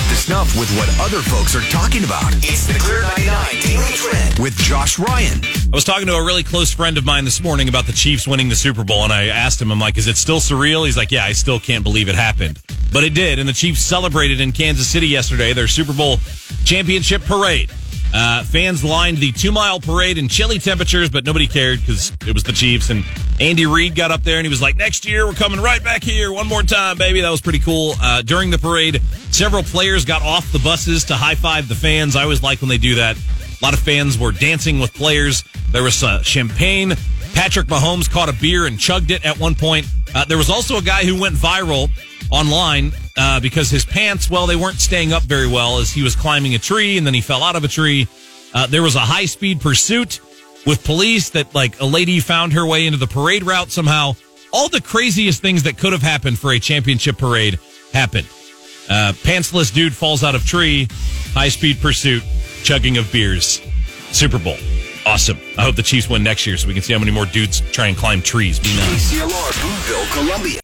up to snuff with what other folks are talking about. It's the Clear 99 Daily Trend with Josh Ryan. I was talking to a really close friend of mine this morning about the Chiefs winning the Super Bowl, and I asked him, I'm like, is it still surreal? He's like, yeah, I still can't believe it happened. But it did, and the Chiefs celebrated in Kansas City yesterday their Super Bowl championship parade. Uh, fans lined the two mile parade in chilly temperatures, but nobody cared because it was the Chiefs. And Andy Reid got up there and he was like, next year we're coming right back here one more time, baby. That was pretty cool. Uh, during the parade, several players got off the buses to high five the fans. I always like when they do that. A lot of fans were dancing with players. There was uh, champagne. Patrick Mahomes caught a beer and chugged it at one point. Uh, there was also a guy who went viral online uh, because his pants, well, they weren't staying up very well as he was climbing a tree and then he fell out of a tree. Uh, there was a high speed pursuit with police that, like, a lady found her way into the parade route somehow. All the craziest things that could have happened for a championship parade happened. Uh, pantsless dude falls out of tree, high speed pursuit, chugging of beers. Super Bowl. Awesome. I hope the Chiefs win next year so we can see how many more dudes try and climb trees. Be nice.